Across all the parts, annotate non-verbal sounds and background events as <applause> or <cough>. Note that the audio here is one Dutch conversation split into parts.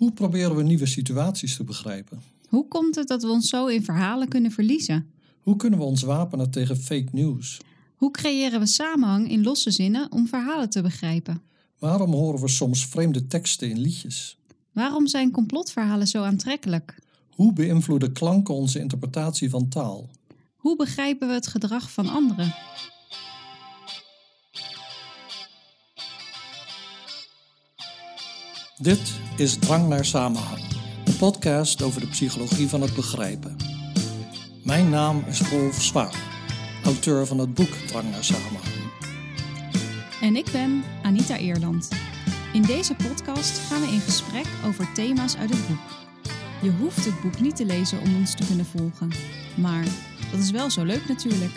Hoe proberen we nieuwe situaties te begrijpen? Hoe komt het dat we ons zo in verhalen kunnen verliezen? Hoe kunnen we ons wapenen tegen fake news? Hoe creëren we samenhang in losse zinnen om verhalen te begrijpen? Waarom horen we soms vreemde teksten in liedjes? Waarom zijn complotverhalen zo aantrekkelijk? Hoe beïnvloeden klanken onze interpretatie van taal? Hoe begrijpen we het gedrag van anderen? Dit is Drang naar Samenhang, een podcast over de psychologie van het begrijpen. Mijn naam is Rolf Zwaan, auteur van het boek Drang naar Samenhang. En ik ben Anita Eerland. In deze podcast gaan we in gesprek over thema's uit het boek. Je hoeft het boek niet te lezen om ons te kunnen volgen. Maar dat is wel zo leuk natuurlijk.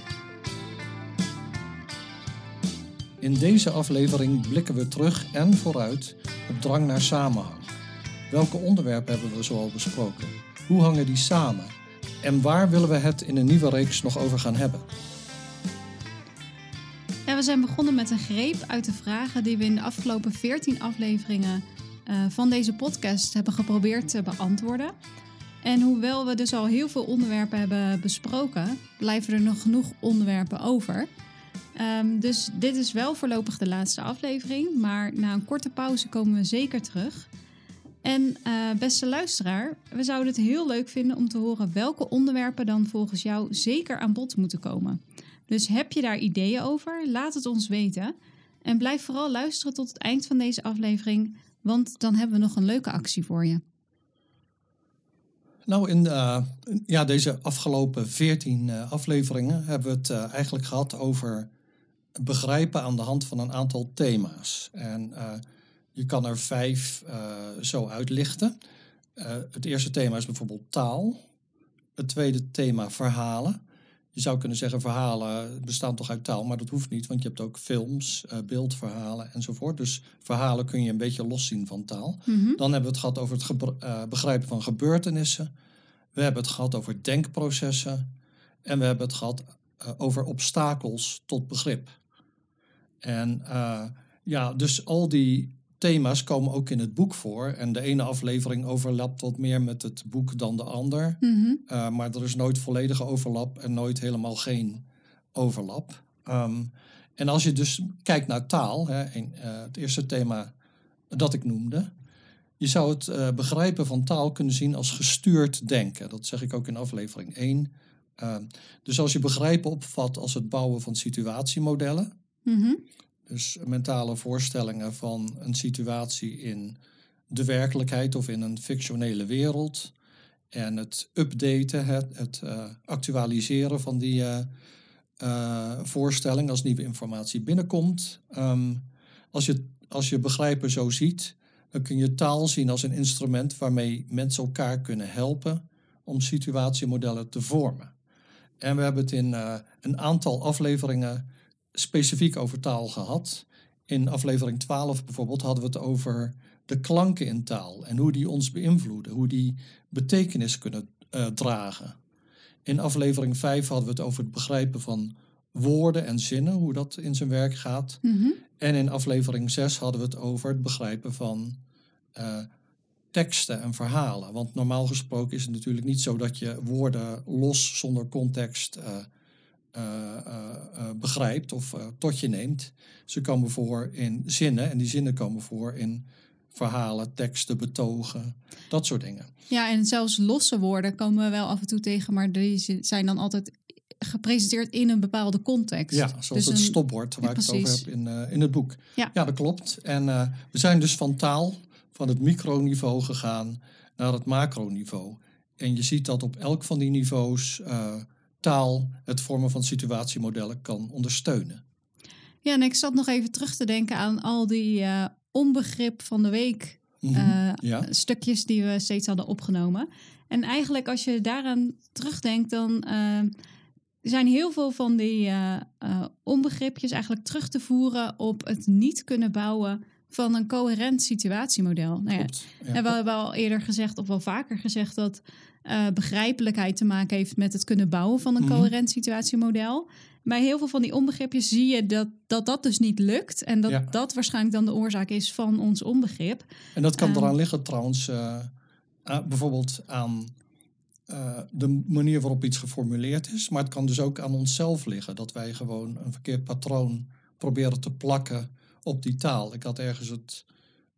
In deze aflevering blikken we terug en vooruit op drang naar samenhang. Welke onderwerpen hebben we zoal besproken? Hoe hangen die samen? En waar willen we het in een nieuwe reeks nog over gaan hebben? Ja, we zijn begonnen met een greep uit de vragen die we in de afgelopen 14 afleveringen uh, van deze podcast hebben geprobeerd te beantwoorden. En hoewel we dus al heel veel onderwerpen hebben besproken, blijven er nog genoeg onderwerpen over. Um, dus dit is wel voorlopig de laatste aflevering, maar na een korte pauze komen we zeker terug. En uh, beste luisteraar, we zouden het heel leuk vinden om te horen welke onderwerpen dan volgens jou zeker aan bod moeten komen. Dus heb je daar ideeën over? Laat het ons weten. En blijf vooral luisteren tot het eind van deze aflevering, want dan hebben we nog een leuke actie voor je. Nou, in uh, ja, deze afgelopen veertien uh, afleveringen hebben we het eigenlijk gehad over begrijpen aan de hand van een aantal thema's. En je kan er vijf zo uitlichten. het eerste thema is bijvoorbeeld taal. Het tweede thema verhalen. Je zou kunnen zeggen verhalen bestaan toch uit taal, maar dat hoeft niet, want je hebt ook films, beeldverhalen enzovoort. Dus verhalen kun je een beetje loszien van taal. Mhm. Dan hebben we het gehad over het begrijpen van gebeurtenissen. We hebben het gehad over denkprocessen. En we hebben het gehad over obstakels tot begrip. En uh, ja, dus al die thema's komen ook in het boek voor. En de ene aflevering overlapt wat meer met het boek dan de ander. Mm -hmm. uh, maar er is nooit volledige overlap en nooit helemaal geen overlap. Um, en als je dus kijkt naar taal, hè, en, het eerste thema dat ik noemde, je zou het uh, begrijpen van taal kunnen zien als gestuurd denken. Dat zeg ik ook in aflevering 1. Uh, dus als je begrijpen opvat als het bouwen van situatiemodellen. -hmm. Dus mentale voorstellingen van een situatie in de werkelijkheid of in een fictionele wereld. En het updaten, het, het uh, actualiseren van die voorstelling als nieuwe informatie binnenkomt. Um, als, je, als je begrijpen zo ziet, dan kun je taal zien als een instrument waarmee mensen elkaar kunnen helpen om situatiemodellen te vormen. En we hebben het in uh, een aantal afleveringen specifiek over taal gehad. In aflevering 12 bijvoorbeeld hadden we het over de klanken in taal en hoe die ons beïnvloeden, hoe die betekenis kunnen uh, dragen. In aflevering 5 hadden we het over het begrijpen van woorden en zinnen, hoe dat in zijn werk gaat. Mm -hmm. En in aflevering 6 hadden we het over het begrijpen van uh, teksten en verhalen. Want normaal gesproken is het natuurlijk niet zo dat je woorden los zonder context uh, uh, begrijpt of tot je neemt. Ze komen voor in zinnen en die zinnen komen voor in verhalen, teksten, betogen, dat soort dingen. Ja, en zelfs losse woorden komen we wel af en toe tegen, maar die zijn dan altijd gepresenteerd in een bepaalde context. Ja, zoals Dus het een- stopwoord waar Ja, ik het over heb in, eh, in het boek. Ja. dat klopt. En eh, we zijn dus van taal, van het microniveau gegaan naar het macroniveau. En je ziet dat op elk van die niveaus eh, taal het vormen van situatiemodellen kan ondersteunen. Ja, en ik zat nog even terug te denken aan al die eh, onbegrip van de week Mhm. eh, ja. stukjes die we steeds hadden opgenomen. En eigenlijk als je daaraan terugdenkt, dan eh, zijn heel veel van die onbegripjes eigenlijk terug te voeren op het niet kunnen bouwen van een coherent situatiemodel. Nou ja, Klopt. Ja. en we hebben al eerder gezegd, of wel vaker gezegd, dat eh, begrijpelijkheid te maken heeft met het kunnen bouwen van een Mhm. coherent situatiemodel. Bij heel veel van die onbegripjes zie je dat dat, dat dus niet lukt. En dat Ja. dat waarschijnlijk dan de oorzaak is van ons onbegrip. En dat kan Ehm. eraan liggen trouwens, eh, bijvoorbeeld aan eh, de manier waarop iets geformuleerd is. Maar het kan dus ook aan onszelf liggen. Dat wij gewoon een verkeerd patroon proberen te plakken op die taal. Ik had ergens het,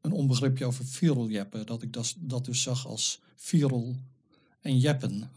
een onbegripje over viral jeppen. Dat ik dat, dat dus zag als viral en jeppen.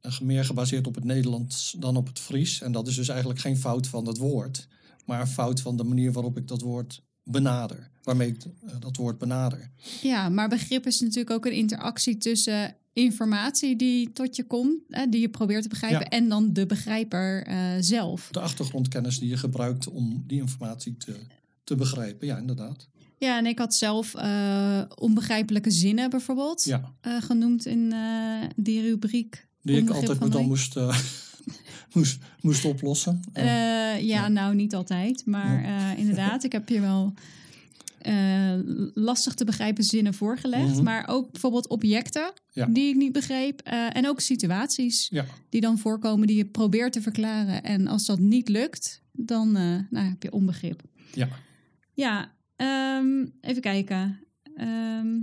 En meer gebaseerd op het Nederlands dan op het Fries. En dat is dus eigenlijk geen fout van het woord. Maar een fout van de manier waarop ik dat woord benader. Waarmee ik eh, dat woord benader. Ja, maar begrip is natuurlijk ook een interactie tussen informatie die tot je komt, die je probeert te begrijpen, Ja. en dan de begrijper eh, zelf. De achtergrondkennis die je gebruikt om die informatie te, te begrijpen. Ja, inderdaad. Ja, en ik had zelf eh, onbegrijpelijke zinnen bijvoorbeeld Ja, eh, genoemd in eh, die rubriek. die ik altijd me dan moest, <laughs> moest, moest oplossen. Eh, ja, nou niet altijd, maar inderdaad, ik heb je wel lastig te begrijpen zinnen voorgelegd, Mhm. maar ook bijvoorbeeld objecten Ja. die ik niet begreep en ook situaties ja, die dan voorkomen die je probeert te verklaren en als dat niet lukt, dan nou, heb je onbegrip. ja. Ja, ehm, even kijken. Ehm,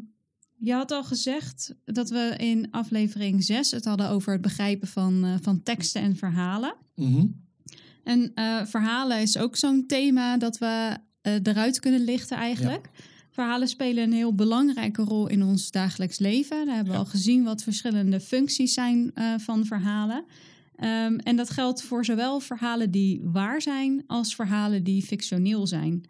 je had al gezegd dat we in aflevering 6 het hadden over het begrijpen van, eh, van teksten en verhalen. Mhm. En eh, verhalen is ook zo'n thema dat we eh, eruit kunnen lichten eigenlijk. Verhalen spelen een heel belangrijke rol in ons dagelijks leven. Daar hebben we Ja. al gezien wat verschillende functies zijn van verhalen. Ehm, en dat geldt voor zowel verhalen die waar zijn als verhalen die fictioneel zijn.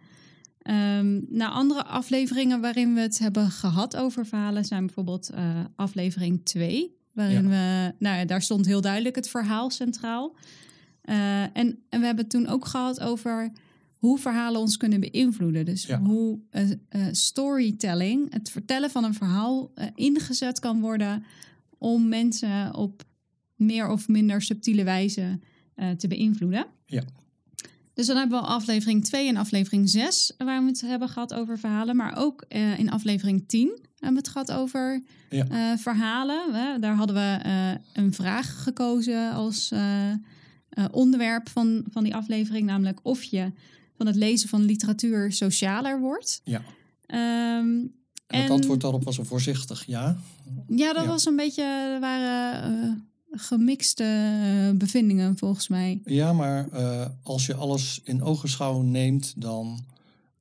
Ehm nou, andere afleveringen waarin we het hebben gehad over verhalen zijn bijvoorbeeld eh, aflevering 2. Waarin we, nou ja, daar stond heel duidelijk het verhaal centraal. Eh, en, en we hebben het toen ook gehad over hoe verhalen ons kunnen beïnvloeden. Dus Ja. hoe eh, storytelling, het vertellen van een verhaal, ingezet kan worden om mensen op meer of minder subtiele wijze te beïnvloeden. Ja. Dus dan hebben we aflevering 2 en aflevering 6 waar we het hebben gehad over verhalen. Maar ook eh, in aflevering 10 hebben we het gehad over Ja. eh, verhalen. Daar hadden we eh, een vraag gekozen als eh, eh, onderwerp van, van die aflevering. Namelijk of je van het lezen van literatuur socialer wordt. Ja. Ehm, En het En- antwoord daarop was een voorzichtig ja. ja, dat Ja. was een beetje, er waren eh, gemixte eh, bevindingen volgens mij. Ja, maar eh, als je alles in ogenschouw neemt, dan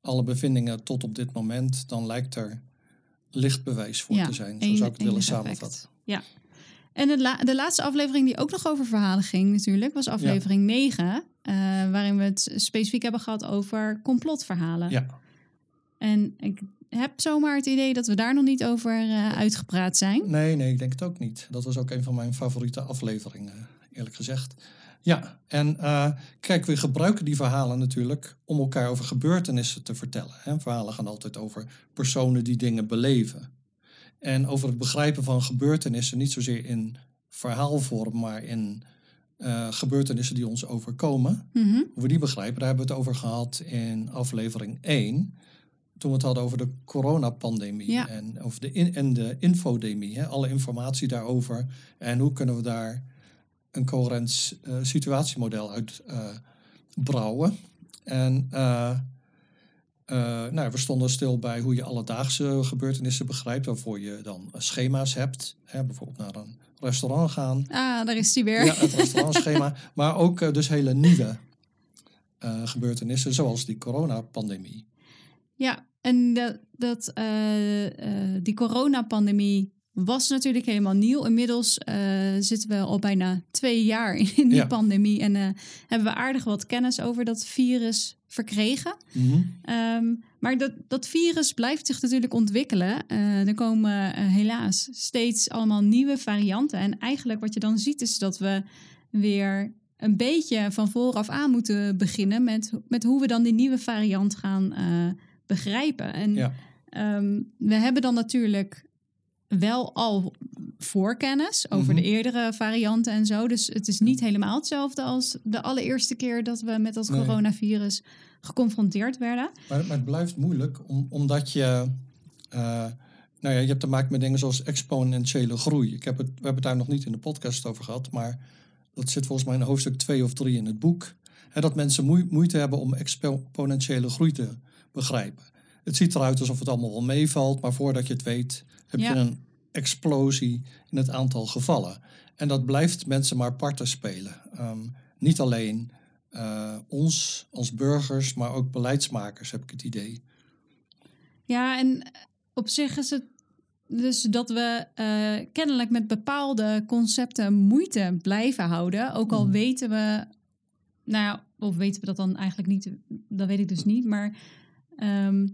alle bevindingen tot op dit moment, dan lijkt er licht bewijs voor Ja, te zijn. Zo zou ik het willen samenvatten. Ja. En la- de laatste aflevering die ook nog over verhalen ging natuurlijk, was aflevering 9. eh, waarin we het specifiek hebben gehad over complotverhalen. Ja, En ik heb zomaar het idee dat we daar nog niet over eh, uitgepraat zijn. nee, nee, ik denk het ook niet. Dat was ook een van mijn favoriete afleveringen, eerlijk gezegd. Ja, en eh, kijk, we gebruiken die verhalen natuurlijk om elkaar over gebeurtenissen te vertellen. Hè. Verhalen gaan altijd over personen die dingen beleven. En over het begrijpen van gebeurtenissen, niet zozeer in verhaalvorm, maar in eh, gebeurtenissen die ons overkomen. Hoe we die begrijpen, daar hebben we het over gehad in aflevering 1. Toen we het hadden over de coronapandemie Ja. en over de, in, en de infodemie. Hè, alle informatie daarover. En hoe kunnen we daar een coherent eh, situatiemodel uit eh, brouwen. En eh, nou, we stonden stil bij hoe je alledaagse gebeurtenissen begrijpt. Waarvoor je dan schema's hebt. Hè, bijvoorbeeld naar een restaurant gaan. Ah, daar is die weer. Ja, het restaurantschema. <laughs> maar ook dus hele nieuwe gebeurtenissen, zoals die coronapandemie. Ja, en dat, dat, eh, eh, die coronapandemie was natuurlijk helemaal nieuw. Inmiddels eh, zitten we al bijna twee jaar in die Ja. pandemie. En hebben we aardig wat kennis over dat virus verkregen. Mhm. Ehm, maar dat, dat virus blijft zich natuurlijk ontwikkelen. Er komen helaas steeds allemaal nieuwe varianten. En eigenlijk wat je dan ziet is dat we weer een beetje van vooraf aan moeten beginnen met, met hoe we dan die nieuwe variant gaan begrijpen. En Ja. ehm, we hebben dan natuurlijk wel al voorkennis over Mhm. de eerdere varianten en zo. Dus het is niet helemaal hetzelfde als de allereerste keer dat we met dat Nee. coronavirus geconfronteerd werden. Maar, maar het blijft moeilijk om, omdat je. eh, nou ja, je hebt te maken met dingen zoals exponentiële groei. Ik heb het, we hebben het daar nog niet in de podcast over gehad, maar dat zit volgens mij in hoofdstuk 2 of 3 in het boek. Hè, dat mensen moe- moeite hebben om exponentiële groei te begrijpen. Het ziet eruit alsof het allemaal wel meevalt, maar voordat je het weet, heb Ja. je een explosie in het aantal gevallen. En dat blijft mensen maar parten spelen. Ehm, niet alleen eh, ons als burgers, maar ook beleidsmakers, heb ik het idee. Ja, en op zich is het dus dat we eh, kennelijk met bepaalde concepten moeite blijven houden. Ook al Mm. weten we, nou ja, of weten we dat dan eigenlijk niet, dat weet ik dus niet. Maar ehm,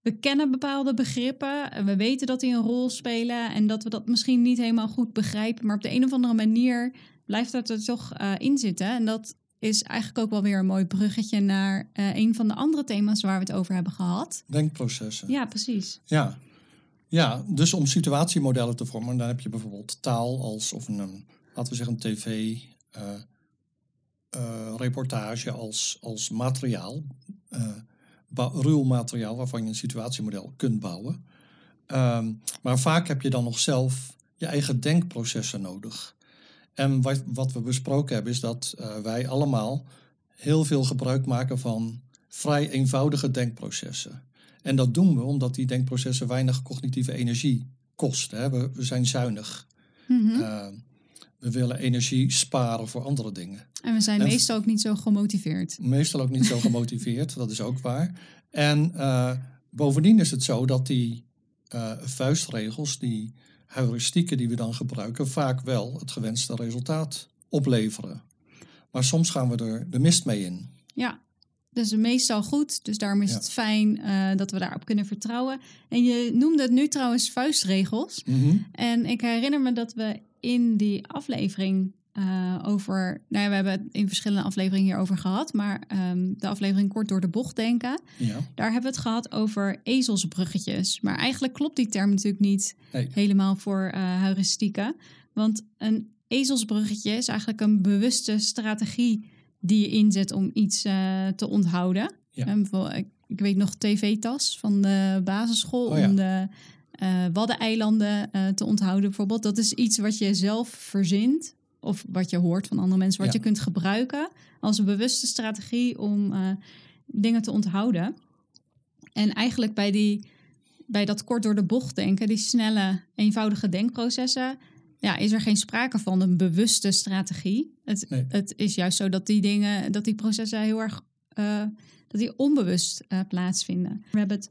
we kennen bepaalde begrippen en we weten dat die een rol spelen en dat we dat misschien niet helemaal goed begrijpen. Maar op de een of andere manier blijft dat er toch eh, in zitten. En dat is eigenlijk ook wel weer een mooi bruggetje naar eh, een van de andere thema's waar we het over hebben gehad. Denkprocessen. Ja, precies. Ja. ja, dus om situatiemodellen te vormen, dan heb je bijvoorbeeld taal als, of een, een, laten we zeggen, een tv, eh, reportage als, als materiaal, ruw materiaal waarvan je een situatiemodel kunt bouwen. Ehm, maar vaak heb je dan nog zelf je eigen denkprocessen nodig. En wat, wat we besproken hebben is dat eh, wij allemaal heel veel gebruik maken van vrij eenvoudige denkprocessen. En dat doen we omdat die denkprocessen weinig cognitieve energie kosten. Hè. We, we zijn zuinig. Mhm. Eh, we willen energie sparen voor andere dingen. en we zijn en- meestal ook niet zo gemotiveerd. Meestal ook niet zo gemotiveerd, <laughs> dat is ook waar. En eh, bovendien is het zo dat die eh, vuistregels, die heuristieken die we dan gebruiken, vaak wel het gewenste resultaat opleveren. Maar soms gaan we er de mist mee in. Ja, dus meestal goed. Dus daarom is Ja. het fijn eh, dat we daarop kunnen vertrouwen. En je noemde het nu trouwens vuistregels. En ik herinner me dat we in die aflevering eh, over... Nou ja, we hebben het in verschillende afleveringen hierover gehad. Maar ehm, de aflevering Kort door de bocht denken. Ja, Daar hebben we het gehad over ezelsbruggetjes. Maar eigenlijk klopt die term natuurlijk niet nee. helemaal voor eh heuristieken. Want een ezelsbruggetje is eigenlijk een bewuste strategie die je inzet om iets eh, te onthouden. Ja. Bijvoorbeeld, ik, ik weet nog tv-tas van de basisschool Oh ja. om de eh Waddeneilanden eh, te onthouden bijvoorbeeld. Dat is iets wat je zelf verzint of wat je hoort van andere mensen, wat Ja. je kunt gebruiken als een bewuste strategie om eh, dingen te onthouden. En eigenlijk bij, die, bij dat kort door de bocht denken, die snelle, eenvoudige denkprocessen, ja, is er geen sprake van een bewuste strategie. Het, Nee. het is juist zo dat die dingen, dat die processen heel erg, dat die onbewust plaatsvinden. We hebben het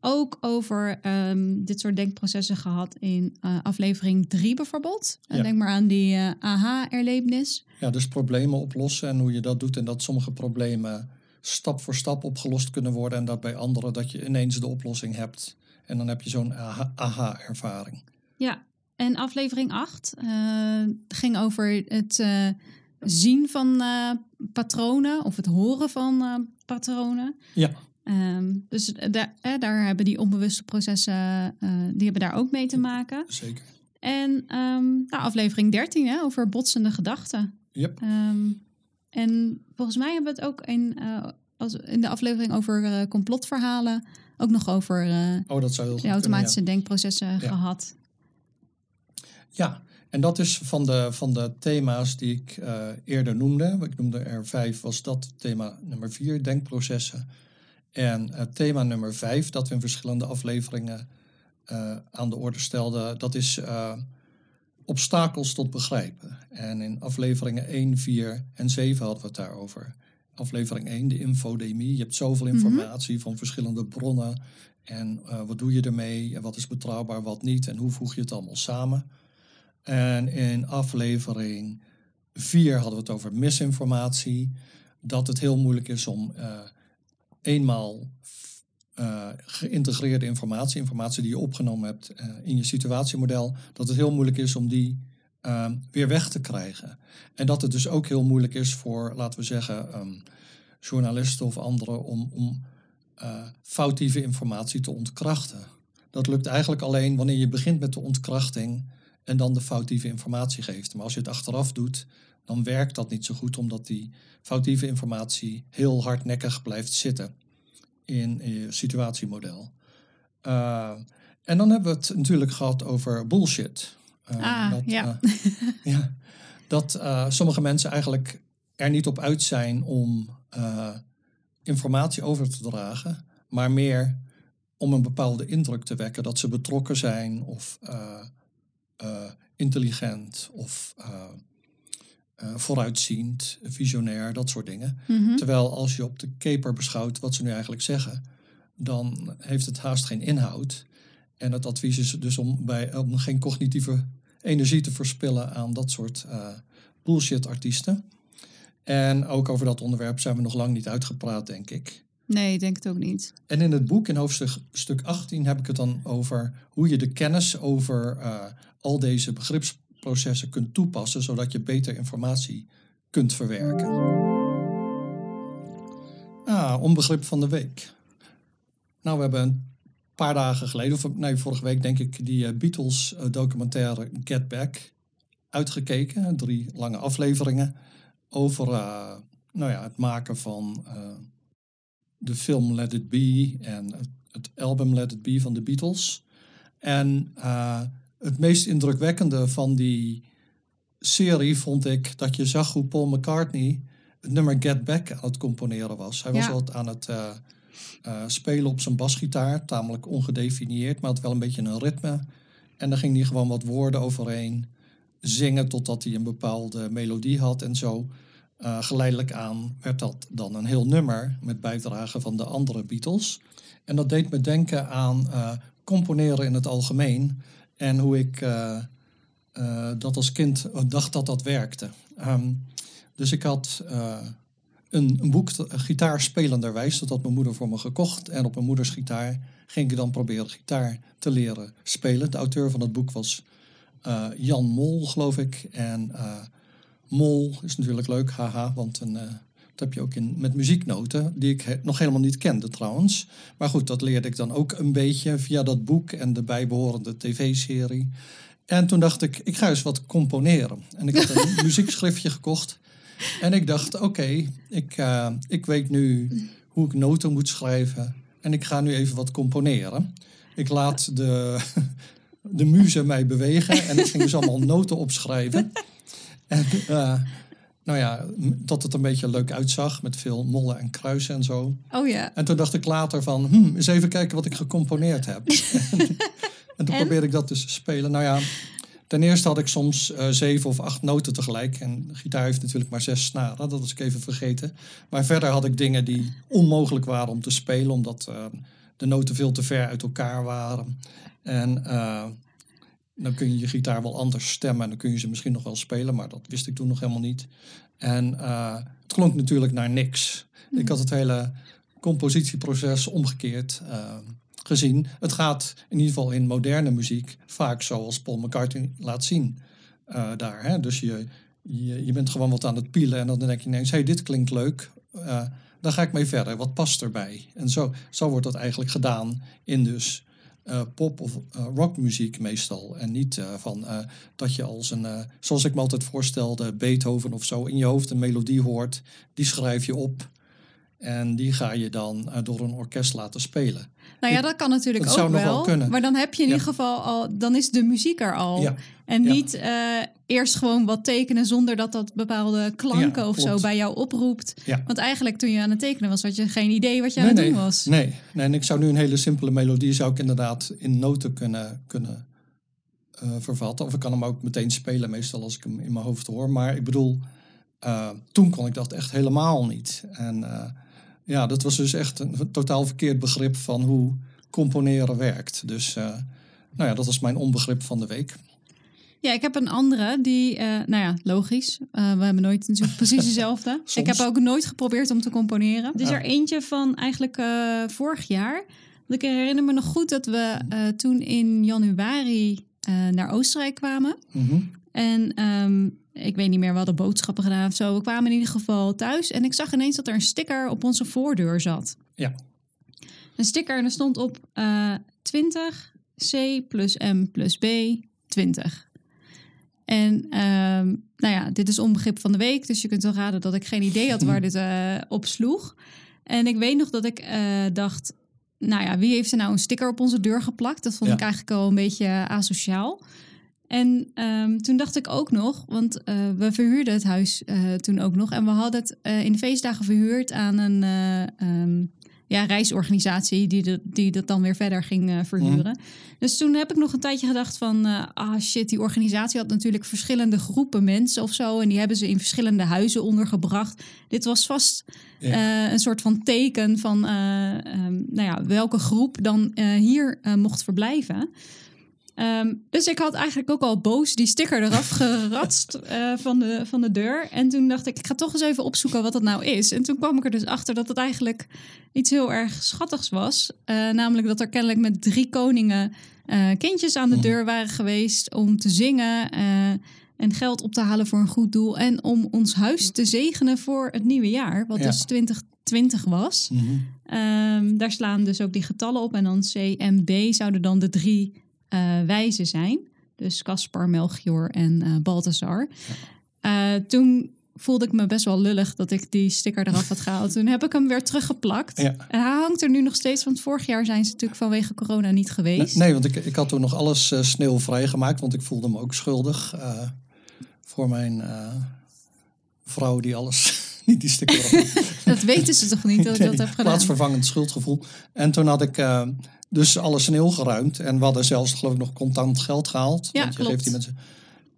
ook over ehm, dit soort denkprocessen gehad in eh, aflevering 3 bijvoorbeeld. Eh, Ja. Denk maar aan die eh aha-erlevenis. Ja, dus problemen oplossen en hoe je dat doet. En dat sommige problemen stap voor stap opgelost kunnen worden. En dat bij anderen dat je ineens de oplossing hebt. En dan heb je zo'n aha- aha-ervaring. Ja, en aflevering 8 eh, ging over het eh, zien van eh, patronen of het horen van eh, patronen. ja, Ehm, dus daar, eh, daar hebben die onbewuste processen, eh, die hebben daar ook mee te maken. zeker. En ehm, nou, aflevering 13 hè, over botsende gedachten. Yep. Ehm, en volgens mij hebben we het ook in, eh, als, in de aflevering over eh, complotverhalen ook nog over Oh, dat zou heel de automatische kunnen, denkprocessen Ja. gehad. ja. en dat is van de, van de thema's die ik eerder noemde. Ik noemde er vijf, was dat thema nummer vier, denkprocessen. En eh, thema nummer vijf, dat we in verschillende afleveringen eh, aan de orde stelden, dat is eh, obstakels tot begrijpen. En in afleveringen 1, 4 en 7 hadden we het daarover. Aflevering 1, de infodemie. Je hebt zoveel informatie van verschillende bronnen. En wat doe je ermee? En wat is betrouwbaar, wat niet? En hoe voeg je het allemaal samen? En in aflevering 4 hadden we het over misinformatie. Dat het heel moeilijk is om eenmaal eh, geïntegreerde informatie, informatie die je opgenomen hebt eh, in je situatiemodel, dat het heel moeilijk is om die ehm, weer weg te krijgen. En dat het dus ook heel moeilijk is voor, laten we zeggen, ehm, journalisten of anderen om, om eh, foutieve informatie te ontkrachten. Dat lukt eigenlijk alleen wanneer je begint met de ontkrachting en dan de foutieve informatie geeft. Maar als je het achteraf doet, dan werkt dat niet zo goed, omdat die foutieve informatie heel hardnekkig blijft zitten in je situatiemodel. Uh, en dan hebben we het natuurlijk gehad over bullshit. Uh, ah, dat, ja. Uh, <laughs> ja. Dat sommige mensen eigenlijk er niet op uit zijn om informatie over te dragen, maar meer om een bepaalde indruk te wekken dat ze betrokken zijn of intelligent of uh, vooruitziend, visionair, dat soort dingen. Mhm. Terwijl als je op de keper beschouwt wat ze nu eigenlijk zeggen, dan heeft het haast geen inhoud. En het advies is dus om, bij, om geen cognitieve energie te verspillen aan dat soort bullshit-artiesten. En ook over dat onderwerp zijn we nog lang niet uitgepraat, denk ik. Nee, ik denk het ook niet. En in het boek, in hoofdstuk 18, heb ik het dan over hoe je de kennis over uh, al deze begrips processen kunt toepassen, zodat je beter informatie kunt verwerken. Ah, onbegrip van de week. Nou, we hebben een paar dagen geleden, of nee, vorige week denk ik, die eh, Beatles eh, documentaire Get Back uitgekeken. Drie lange afleveringen over nou ja, het maken van de film Let It Be en het, album Let It Be van de Beatles. En het meest indrukwekkende van die serie vond ik dat je zag hoe Paul McCartney het nummer Get Back aan het componeren was. Hij was wat aan het uh, uh, spelen op zijn basgitaar, tamelijk ongedefinieerd, maar had wel een beetje een ritme. En dan ging hij gewoon wat woorden overheen zingen totdat hij een bepaalde melodie had en zo. Uh, geleidelijk aan werd dat dan een heel nummer met bijdrage van de andere Beatles. En dat deed me denken aan componeren in het algemeen. En hoe ik uh, dat als kind dacht dat dat werkte. Um, dus ik had een, een, boek, Gitaar spelenderwijs, dat had mijn moeder voor me gekocht. En op mijn moeders gitaar ging ik dan proberen gitaar te leren spelen. De auteur van het boek was Jan Mol, geloof ik. En Mol is natuurlijk leuk, haha, want een dat heb je ook in, met muzieknoten, die ik nog helemaal niet kende trouwens. Maar goed, dat leerde ik dan ook een beetje via dat boek en de bijbehorende tv-serie. En toen dacht ik, ik ga eens wat componeren. En ik had een <laughs> muziekschriftje gekocht. En ik dacht, oké, ik, uh, ik weet nu hoe ik noten moet schrijven. En ik ga nu even wat componeren. Ik laat de, <laughs> de muze mij bewegen. En ik ging dus allemaal noten opschrijven. En uh, nou ja, dat het een beetje leuk uitzag met veel mollen en kruisen en zo. Oh ja. En toen dacht ik later van, hm, eens even kijken wat ik gecomponeerd heb. <laughs> en toen probeerde ik dat dus te spelen. Nou ja, ten eerste had ik soms uh, zeven of acht noten tegelijk. En gitaar heeft natuurlijk maar zes snaren, dat was ik even vergeten. Maar verder had ik dingen die onmogelijk waren om te spelen, omdat uh, de noten veel te ver uit elkaar waren. En... Dan kun je je gitaar wel anders stemmen en dan kun je ze misschien nog wel spelen, maar dat wist ik toen nog helemaal niet. En uh, het klonk natuurlijk naar niks. Ik hmm. had het hele compositieproces omgekeerd uh, gezien. Het gaat in ieder geval in moderne muziek vaak zoals Paul McCartney laat zien uh, daar. Hè? Dus je, je, je, bent gewoon wat aan het pielen en dan denk je ineens, hey, dit klinkt leuk. dan ga ik mee verder. Wat past erbij? En zo, zo wordt dat eigenlijk gedaan in dus uh, pop of uh, rockmuziek meestal. En niet uh, van dat je als een, zoals ik me altijd voorstelde, Beethoven of zo, in je hoofd een melodie hoort. Die schrijf je op. En die ga je dan door een orkest laten spelen. Nou ja, dat kan natuurlijk dat ook wel. wel maar dan heb je in ieder geval al, dan is de muziek er al. Ja. En niet uh, eerst gewoon wat tekenen zonder dat dat bepaalde klanken of zo bij jou oproept. Want eigenlijk toen je aan het tekenen was, had je geen idee wat je aan het doen was. Nee, nee, en ik zou nu een hele simpele melodie zou ik inderdaad in noten kunnen, kunnen uh, vervatten. Of ik kan hem ook meteen spelen, meestal als ik hem in mijn hoofd hoor. Maar ik bedoel, uh, toen kon ik dat echt helemaal niet. En ja, dat was dus echt een totaal verkeerd begrip van hoe componeren werkt. Dus nou ja, dat was mijn onbegrip van de week. Ja, ik heb een andere die, uh, nou ja, logisch. Uh, we hebben nooit natuurlijk <laughs> precies dezelfde. ik heb ook nooit geprobeerd om te componeren. Er is er eentje van eigenlijk uh, vorig jaar. Want ik herinner me nog goed dat we toen in januari naar Oostenrijk kwamen. Mm -hmm. En um, ik weet niet meer, we hadden boodschappen gedaan of zo. We kwamen in ieder geval thuis en ik zag ineens dat er een sticker op onze voordeur zat. Ja. Een sticker en er stond op 20 C plus M plus B 20. En ehm, nou ja, dit is onbegrip van de week, dus je kunt wel raden dat ik geen idee had waar <laughs> dit uh, op sloeg. En ik weet nog dat ik uh, dacht, nou ja, wie heeft er nou een sticker op onze deur geplakt? Dat vond ik eigenlijk al een beetje asociaal. En um, toen dacht ik ook nog, want uh, we verhuurden het huis uh, toen ook nog. En we hadden het uh, in de feestdagen verhuurd aan een um, ja, reisorganisatie die, de, die dat dan weer verder ging verhuren. Mm. Dus toen heb ik nog een tijdje gedacht van, ah shit, die organisatie had natuurlijk verschillende groepen mensen of zo. En die hebben ze in verschillende huizen ondergebracht. Dit was vast ja. een soort van teken van um, nou ja, welke groep dan hier mocht verblijven. Um, dus ik had eigenlijk ook al boos die sticker eraf geratst uh, <laughs> van, de, van de deur. En toen dacht ik, ik ga toch eens even opzoeken wat dat nou is. En toen kwam ik er dus achter dat het eigenlijk iets heel erg schattigs was. Uh, namelijk dat er kennelijk met drie koningen uh, kindjes aan de mhm. deur waren geweest om te zingen en geld op te halen voor een goed doel. En om ons huis te zegenen voor het nieuwe jaar, wat ja. dus 2020 was. Mm -hmm. um, daar slaan dus ook die getallen op. En dan C en B zouden dan de drie wijzen zijn. Dus Caspar, Melchior en uh, Balthasar. Uh, toen voelde ik me best wel lullig dat ik die sticker eraf had gehaald. Toen heb ik hem weer teruggeplakt. Ja. En hij hangt er nu nog steeds. Want vorig jaar zijn ze natuurlijk vanwege corona niet geweest. Nee, want ik, ik had toen nog alles uh, sneeuwvrij gemaakt. Want ik voelde me ook schuldig uh, voor mijn uh, vrouw die alles... niet die sticker <laughs> Dat weten ze toch niet <laughs> dat ik nee, dat heb gedaan? Plaatsvervangend schuldgevoel. En toen had ik dus alle sneeuw geruimd. En we hadden zelfs geloof ik nog contant geld gehaald. Ja, want je klopt. geeft die mensen...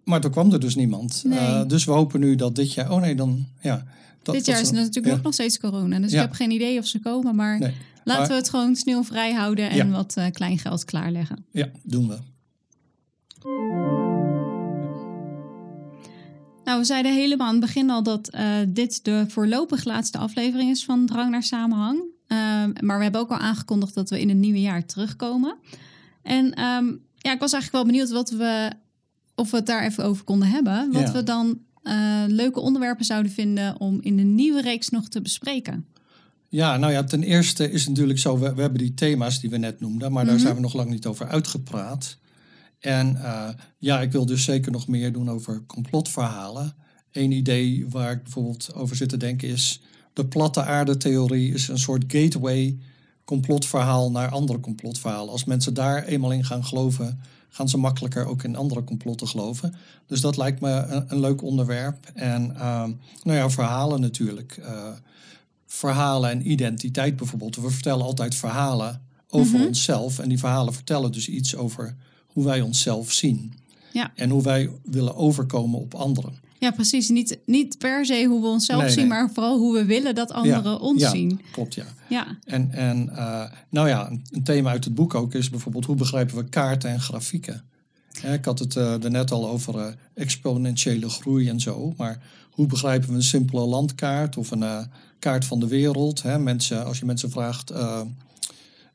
Maar toen kwam er dus niemand. Nee. Uh, dus we hopen nu dat dit jaar... Oh nee, dan... Ja, dat, dit jaar dat is natuurlijk ja. nog steeds corona. Dus ja. ik heb geen idee of ze komen. Maar nee. laten maar, we het gewoon sneeuwvrij houden. En ja. wat uh, klein geld klaarleggen. Ja, doen we. Nou, we zeiden helemaal aan het begin al dat uh, dit de voorlopig laatste aflevering is van Drang naar Samenhang. Um, maar we hebben ook al aangekondigd dat we in het nieuwe jaar terugkomen. En um, ja, ik was eigenlijk wel benieuwd wat we, of we het daar even over konden hebben. Wat ja. we dan uh, leuke onderwerpen zouden vinden om in de nieuwe reeks nog te bespreken. Ja, nou ja, ten eerste is het natuurlijk zo, we, we hebben die thema's die we net noemden, maar daar mm-hmm. zijn we nog lang niet over uitgepraat. En uh, ja, ik wil dus zeker nog meer doen over complotverhalen. Eén idee waar ik bijvoorbeeld over zit te denken is de platte aarde-theorie is een soort gateway complotverhaal naar andere complotverhalen. Als mensen daar eenmaal in gaan geloven, gaan ze makkelijker ook in andere complotten geloven. Dus dat lijkt me een, een leuk onderwerp. En uh, nou ja, verhalen natuurlijk. Uh, verhalen en identiteit bijvoorbeeld. We vertellen altijd verhalen over Mhm. onszelf. En die verhalen vertellen dus iets over hoe wij onszelf zien. Ja. En hoe wij willen overkomen op anderen. Ja, precies. Niet, niet per se hoe we onszelf Nee, zien, nee. maar vooral hoe we willen dat anderen ons ja, zien. Klopt, ja. Ja, En, en uh, nou ja, een, thema uit het boek ook is bijvoorbeeld hoe begrijpen we kaarten en grafieken. Ik had het uh, er net al over uh, exponentiële groei en zo, maar hoe begrijpen we een simpele landkaart of een kaart van de wereld? Hè? Mensen, als je mensen vraagt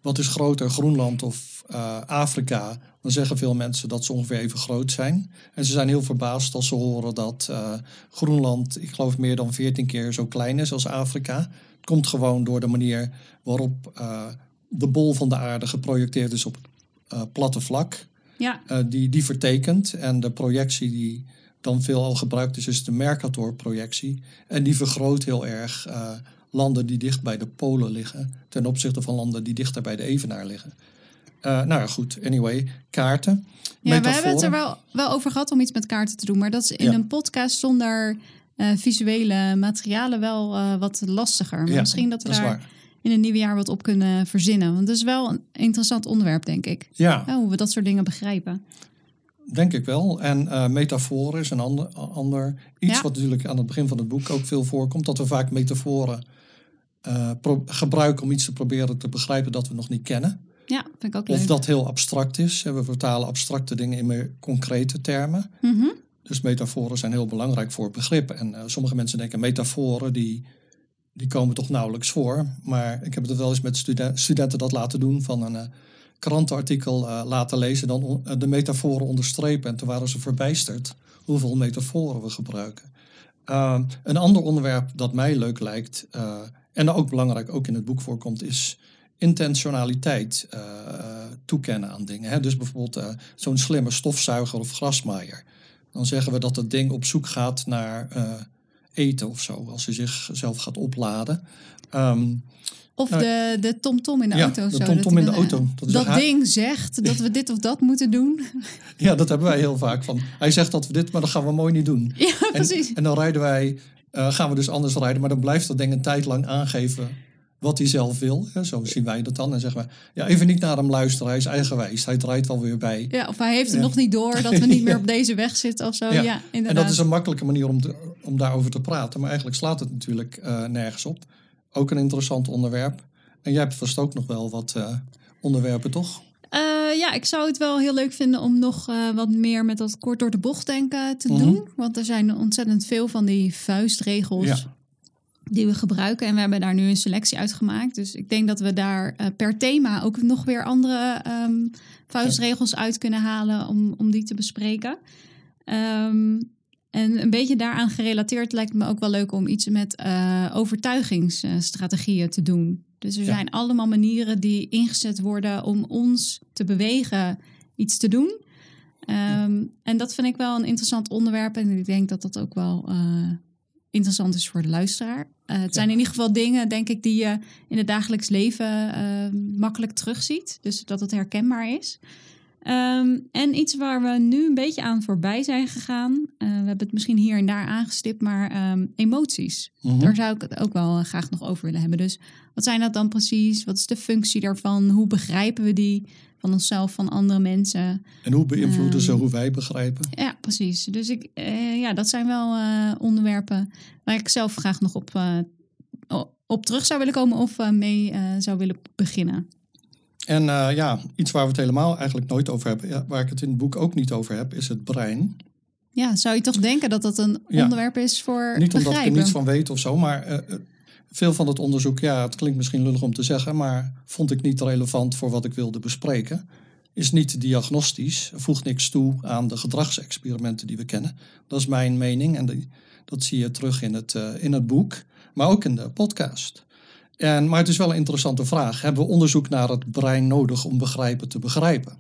wat is groter, Groenland of Afrika, dan zeggen veel mensen dat ze ongeveer even groot zijn. En ze zijn heel verbaasd als ze horen dat uh, Groenland, ik geloof, meer dan 14 keer zo klein is als Afrika. Het komt gewoon door de manier waarop uh, de bol van de aarde geprojecteerd is op het uh, platte vlak. ja. Die, die vertekent. En de projectie die dan veelal gebruikt is, is de Mercator-projectie. En die vergroot heel erg landen die dicht bij de polen liggen, ten opzichte van landen die dichter bij de evenaar liggen. Uh, nou ja, goed. Anyway, kaarten. Ja, we hebben het er wel, wel over gehad om iets met kaarten te doen. Maar dat is in Ja. een podcast zonder eh, visuele materialen wel eh, wat lastiger. Maar Ja, misschien dat we dat daar in het nieuwe jaar wat op kunnen verzinnen. Want het is wel een interessant onderwerp, denk ik. Ja, hoe we dat soort dingen begrijpen. denk ik wel. En uh, metaforen is een ander, ander iets Ja. wat natuurlijk aan het begin van het boek ook veel voorkomt. Dat we vaak metaforen uh, gebruiken om iets te proberen te begrijpen dat we nog niet kennen. Ja, vind ik ook leuk. Of dat heel abstract is. We vertalen abstracte dingen in meer concrete termen. Mhm. Dus metaforen zijn heel belangrijk voor begrip. En uh, sommige mensen denken metaforen die, die komen toch nauwelijks voor. Maar ik heb het wel eens met studen- studenten dat laten doen van een uh, krantenartikel uh, laten lezen, dan de metaforen onderstrepen. En toen waren ze verbijsterd hoeveel metaforen we gebruiken. Uh, een ander onderwerp dat mij leuk lijkt, en ook belangrijk ook in het boek voorkomt, is intentionaliteit uh, toekennen aan dingen. Hè? Dus bijvoorbeeld uh, zo'n slimme stofzuiger of grasmaaier. dan zeggen we dat het ding op zoek gaat naar eh, eten of zo. Als hij zichzelf gaat opladen. Ehm, Of Nou, de, de tom-tom in de ja, auto. de tom-tom dat in de auto. eh, Dat Dat ding zegt dat we dit of dat moeten doen. <laughs> ja, dat hebben wij heel vaak. Van, hij zegt dat we dit, maar dat gaan we mooi niet doen. <laughs> Ja, En, precies. en dan rijden wij, eh, gaan we dus anders rijden. Maar dan blijft dat ding een tijd lang aangeven wat hij zelf wil. Hè, zo zien wij dat dan. En zeggen we, ja, even niet naar hem luisteren. Hij is eigenwijs. Hij draait wel weer bij. Ja, of hij heeft het Ja. nog niet door dat we <laughs> niet meer op deze weg zitten of zo. Ja. Ja, En inderdaad. dat is een makkelijke manier om, te- om daarover te praten. Maar eigenlijk slaat het natuurlijk eh, nergens op. Ook een interessant onderwerp. En jij hebt vast ook nog wel wat eh, onderwerpen, toch? Eh, ja, ik zou het wel heel leuk vinden om nog wat meer met dat kort door de bocht denken te Mhm. doen. Want er zijn ontzettend veel van die vuistregels Ja. Die we gebruiken. En we hebben daar nu een selectie uit gemaakt. Dus ik denk dat we daar eh, per thema ook nog weer andere ehm, vuistregels uit kunnen halen om, om die te bespreken. Ehm, en een beetje daaraan gerelateerd lijkt het me ook wel leuk om iets met eh, overtuigingsstrategieën te doen. Dus er Ja. zijn allemaal manieren die ingezet worden om ons te bewegen iets te doen. Ehm, En dat vind ik wel een interessant onderwerp. En ik denk dat dat ook wel eh, interessant is voor de luisteraar. Eh, het zijn in ieder geval dingen, denk ik, die je in het dagelijks leven eh, makkelijk terugziet. Dus dat het herkenbaar is. Ehm, en iets waar we nu een beetje aan voorbij zijn gegaan. eh, we hebben het misschien hier en daar aangestipt, maar ehm, emoties. Mhm. Daar zou ik het ook wel graag nog over willen hebben. Dus wat zijn dat dan precies? Wat is de functie daarvan? Hoe begrijpen we die van onszelf, van andere mensen? En hoe beïnvloeden ze Ehm, hoe wij begrijpen? Ja, precies. Dus ik, eh, ja, dat zijn wel eh, onderwerpen waar ik zelf graag nog op, eh, op terug zou willen komen of mee zou willen beginnen. En ja, iets waar we het helemaal eigenlijk nooit over hebben, ja, waar ik het in het boek ook niet over heb, is het brein. Ja, zou je toch denken dat dat een Ja. onderwerp is voor Niet omdat ik er begrijpen? niets van weet of zo, maar veel van het onderzoek, ja, het klinkt misschien lullig om te zeggen, maar vond ik niet relevant voor wat ik wilde bespreken. Is niet diagnostisch, voegt niks toe aan de gedragsexperimenten die we kennen. Dat is mijn mening en die, dat zie je terug in het, eh, in het boek, maar ook in de podcast. En, maar het is wel een interessante vraag. Hebben we onderzoek naar het brein nodig om begrijpen te begrijpen?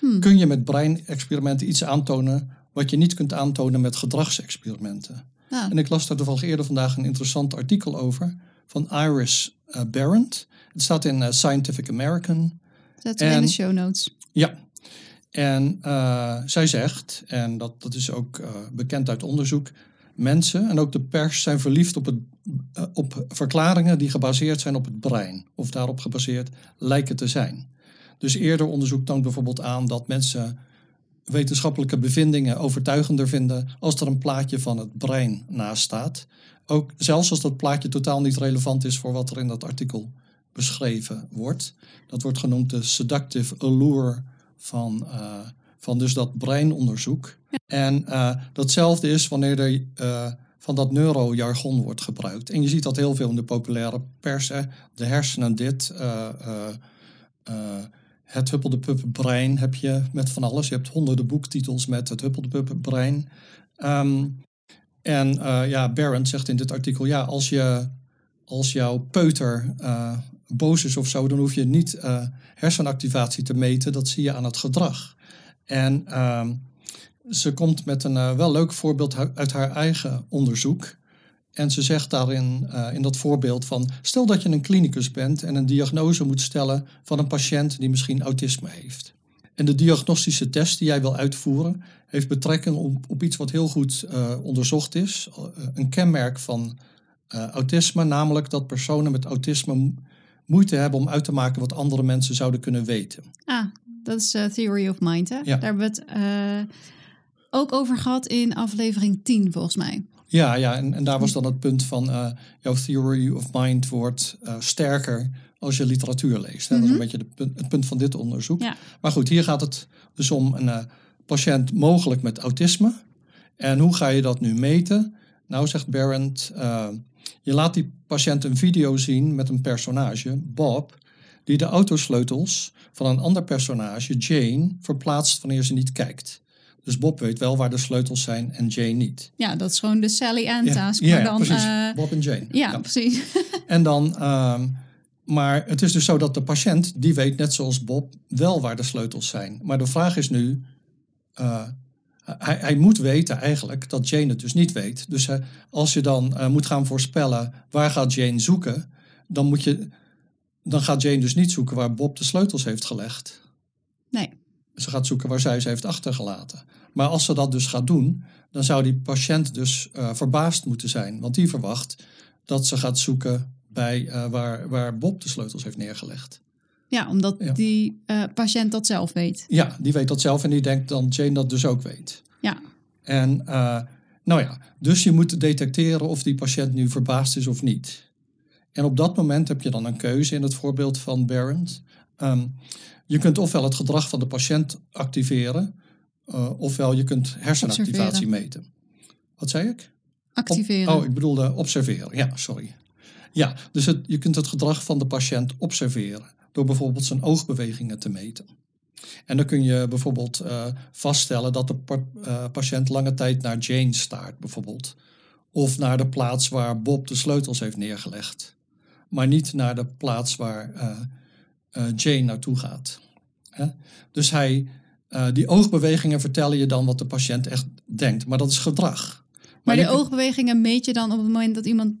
Hmm. Kun je met breinexperimenten iets aantonen wat je niet kunt aantonen met gedragsexperimenten? Ja, En ik las daar toevallig eerder vandaag een interessant artikel over van Iris uh. Het staat in uh, Scientific American. zetten we in de show notes. Ja. En eh, zij zegt, en dat, dat is ook eh, bekend uit onderzoek, mensen en ook de pers zijn verliefd op, het, eh, op verklaringen die gebaseerd zijn op het brein. Of daarop gebaseerd lijken te zijn. Dus eerder onderzoek toont bijvoorbeeld aan dat mensen wetenschappelijke bevindingen overtuigender vinden als er een plaatje van het brein naast staat. Ook zelfs als dat plaatje totaal niet relevant is voor wat er in dat artikel beschreven wordt. Dat wordt genoemd de seductive allure van, eh, van dus dat breinonderzoek. En eh, datzelfde is wanneer er eh, van dat neurojargon wordt gebruikt. En je ziet dat heel veel in de populaire pers. Hè. De hersenen dit, het huppelde brein heb je met van alles. Je hebt honderden boektitels met het huppelde brein. Ehm, en eh, ja, Barrett zegt in dit artikel, ja, als, je, als jouw peuter eh, boos is of zo, dan hoef je niet eh, hersenactivatie te meten. Dat zie je aan het gedrag. En ehm, ze komt met een wel leuk voorbeeld uit haar eigen onderzoek. En ze zegt daarin, eh, in dat voorbeeld van, stel dat je een klinicus bent en een diagnose moet stellen van een patiënt die misschien autisme heeft. En de diagnostische test die jij wil uitvoeren, heeft betrekking op, op iets wat heel goed eh, onderzocht is. Eh, een kenmerk van autisme, namelijk dat personen met autisme mo- moeite hebben om uit te maken wat andere mensen zouden kunnen weten. Ah, dat is Theory of Mind, hè? Ja. Daar hebben we het ook over gehad in aflevering 10, volgens mij. Ja, ja en, en daar was dan het punt van eh, jouw theory of mind wordt eh, sterker als je literatuur leest. Hè? Dat is een beetje de het punt van dit onderzoek. Ja. Maar goed, hier gaat het dus om een eh, patiënt mogelijk met autisme. En hoe ga je dat nu meten? Nou, zegt eh, je laat die patiënt een video zien met een personage, Bob, die de autosleutels van een ander personage, Jane, verplaatst wanneer ze niet kijkt. Dus Bob weet wel waar de sleutels zijn en Jane niet. Ja, dat is gewoon de Sally Ann Ja, task. ja, maar dan, precies. eh, Bob en Jane. ja, precies. <laughs> En dan, ehm, maar het is dus zo dat de patiënt, die weet net zoals Bob wel waar de sleutels zijn. Maar de vraag is nu, eh, hij, hij moet weten eigenlijk dat Jane het dus niet weet. Dus eh, als je dan moet gaan voorspellen waar gaat Jane zoeken, dan, moet je, dan gaat Jane dus niet zoeken waar Bob de sleutels heeft gelegd. Ze gaat zoeken waar zij ze heeft achtergelaten. Maar als ze dat dus gaat doen, dan zou die patiënt dus eh, verbaasd moeten zijn. Want die verwacht dat ze gaat zoeken bij eh, waar, waar Bob de sleutels heeft neergelegd. Ja, omdat Ja. die eh, patiënt dat zelf weet. Ja, die weet dat zelf en die denkt dan Jane dat dus ook weet. Ja, En nou ja, dus je moet detecteren of die patiënt nu verbaasd is of niet. En op dat moment heb je dan een keuze in het voorbeeld van Barent. Ehm, je kunt ofwel het gedrag van de patiënt activeren, eh, ofwel je kunt hersenactivatie meten. Wat zei ik? Op- activeren. oh, ik bedoelde observeren. Ja, sorry. Ja, dus het, je kunt het gedrag van de patiënt observeren door bijvoorbeeld zijn oogbewegingen te meten. En dan kun je bijvoorbeeld eh, vaststellen dat de pa- eh, patiënt lange tijd naar Jane staart, bijvoorbeeld. Of naar de plaats waar Bob de sleutels heeft neergelegd. Maar niet naar de plaats waar Jane naartoe gaat. Hè? Dus hij, eh, die oogbewegingen vertellen je dan wat de patiënt echt denkt. Maar dat is gedrag. maar die kunt- oogbewegingen meet je dan op het moment dat iemand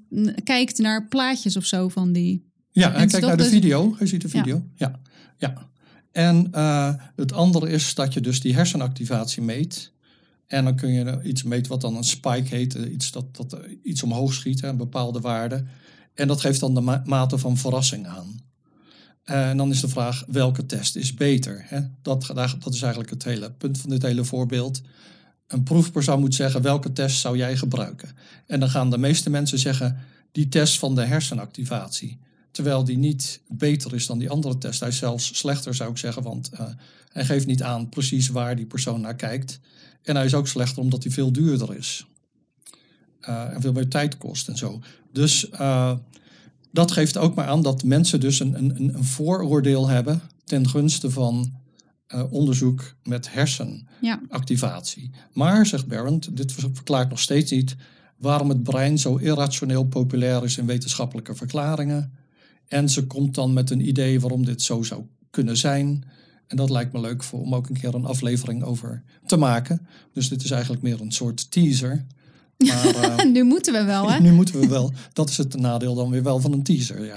kijkt naar plaatjes of zo van die. Ja, hij kijkt naar de dus- video. Hij ziet de video. Ja, ja. En eh, het andere is dat je dus die hersenactivatie meet. En dan kun je iets meten wat dan een spike heet. eh, Iets dat, dat eh, iets omhoog schiet, hè, een bepaalde waarde. En dat geeft dan de ma- mate van verrassing aan. En dan is de vraag, welke test is beter? Dat, dat is eigenlijk het hele punt van dit hele voorbeeld. Een proefpersoon moet zeggen, welke test zou jij gebruiken? En dan gaan de meeste mensen zeggen, die test van de hersenactivatie. Terwijl die niet beter is dan die andere test. Hij is zelfs slechter, zou ik zeggen, want eh, hij geeft niet aan precies waar die persoon naar kijkt. En hij is ook slechter omdat hij veel duurder is. Eh, en veel meer tijd kost en zo. Dus eh, dat geeft ook maar aan dat mensen dus een, een, een vooroordeel hebben ten gunste van eh, onderzoek met hersenactivatie. Ja, Maar, zegt Barent, dit verklaart nog steeds niet waarom het brein zo irrationeel populair is in wetenschappelijke verklaringen. En ze komt dan met een idee waarom dit zo zou kunnen zijn. En dat lijkt me leuk voor, om ook een keer een aflevering over te maken. Dus dit is eigenlijk meer een soort teaser. Maar <laughs> eh, nu moeten we wel, hè? <laughs> nu moeten we wel. Dat is het nadeel dan weer wel van een teaser. Ja.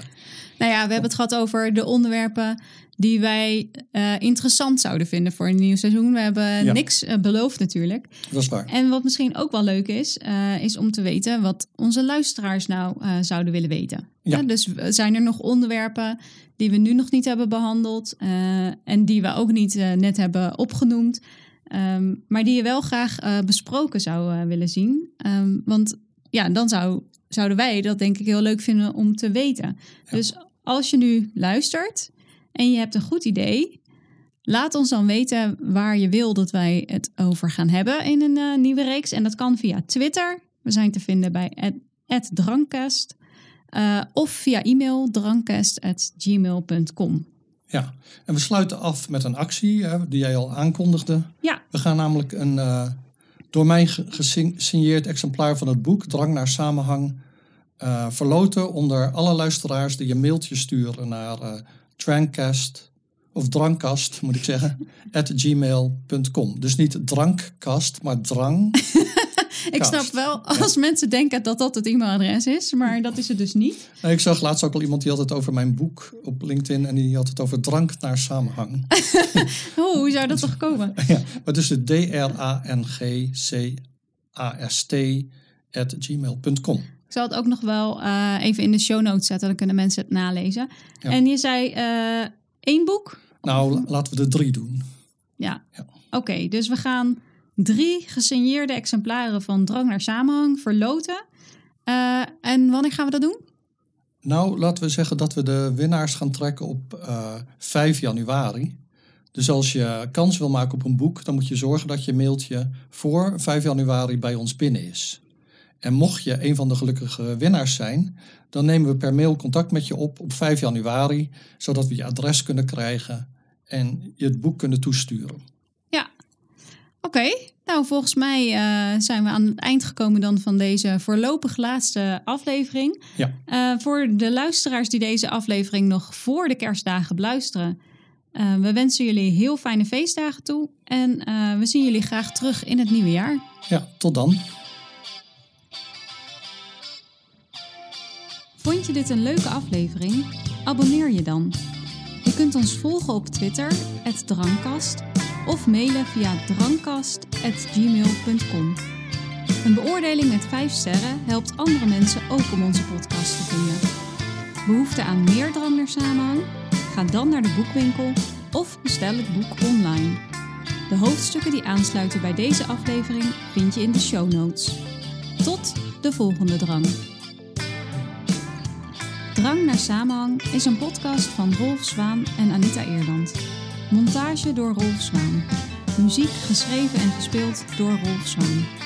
Nou ja, we hebben het gehad over de onderwerpen die wij eh, interessant zouden vinden voor een nieuw seizoen. We hebben Ja. niks eh, beloofd natuurlijk. Dat is waar. En wat misschien ook wel leuk is, is om te weten wat onze luisteraars nou zouden willen weten. Ja. Ja, dus zijn er nog onderwerpen die we nu nog niet hebben behandeld eh, en die we ook niet net hebben opgenoemd, ehm, maar die je wel graag eh, besproken zou eh, willen zien? Ehm, want ja, dan zou, zouden wij dat denk ik heel leuk vinden om te weten. Dus als je nu luistert en je hebt een goed idee, Laat ons dan weten waar je wil dat wij het over gaan hebben in een eh, nieuwe reeks. En dat kan via Twitter. We zijn te vinden bij @drankkast eh, of via e-mail drankkast@gmail.com. Ja, en we sluiten af met een actie hè, die jij al aankondigde. Ja, We gaan namelijk een eh, door mij ge- gesigneerd exemplaar van het boek Drang naar Samenhang eh, verloten onder alle luisteraars die een mailtje sturen naar eh Drankcast of drankkast moet ik zeggen, <laughs> at gmail.com. Dus niet drankkast, maar drang. <laughs> ik snap wel als mensen denken dat dat het e-mailadres is, maar dat is het dus niet. Nee, ik zag laatst ook al iemand die had het over mijn boek op LinkedIn en die had het over drank naar samenhang. <laughs> Oh, hoe zou dat toch komen? <laughs> ja, maar dus de D-R-A-N-G-C-A-S-T at gmail.com. Ik zal het ook nog wel eh, even in de show notes zetten, dan kunnen mensen het nalezen. Ja. En je zei eh, één boek? Nou, la- laten we er drie doen. Ja. Ja. Oké, dus we gaan drie gesigneerde exemplaren van Drang naar Samenhang verloten. Eh, en wanneer gaan we dat doen? Nou, laten we zeggen dat we de winnaars gaan trekken op eh 5 januari. Dus als je kans wil maken op een boek, dan moet je zorgen dat je mailtje voor 5 januari bij ons binnen is. En mocht je een van de gelukkige winnaars zijn, dan nemen we per mail contact met je op op 5 januari, zodat we je adres kunnen krijgen en je het boek kunnen toesturen. Oké, nou volgens mij eh, zijn we aan het eind gekomen dan van deze voorlopig laatste aflevering. Ja. Eh, voor de luisteraars die deze aflevering nog voor de kerstdagen beluisteren, Uh, we wensen jullie heel fijne feestdagen toe en we zien jullie graag terug in het nieuwe jaar. Ja, tot dan. Vond je dit een leuke aflevering? Abonneer je dan. Je kunt ons volgen op Twitter, Drankast, of mailen via drankast.gmail.com. Een beoordeling met 5 sterren helpt andere mensen ook om onze podcast te vinden. Behoefte aan meer drang naar samenhang? Ga dan naar de boekwinkel of bestel het boek online. De hoofdstukken die aansluiten bij deze aflevering vind je in de show notes. Tot de volgende drang. Drang naar Samenhang is een podcast van Rolf Zwaan en Anita Eerland. Montage door Rolf Zwaan. Muziek geschreven en gespeeld door Rolf Zwaan.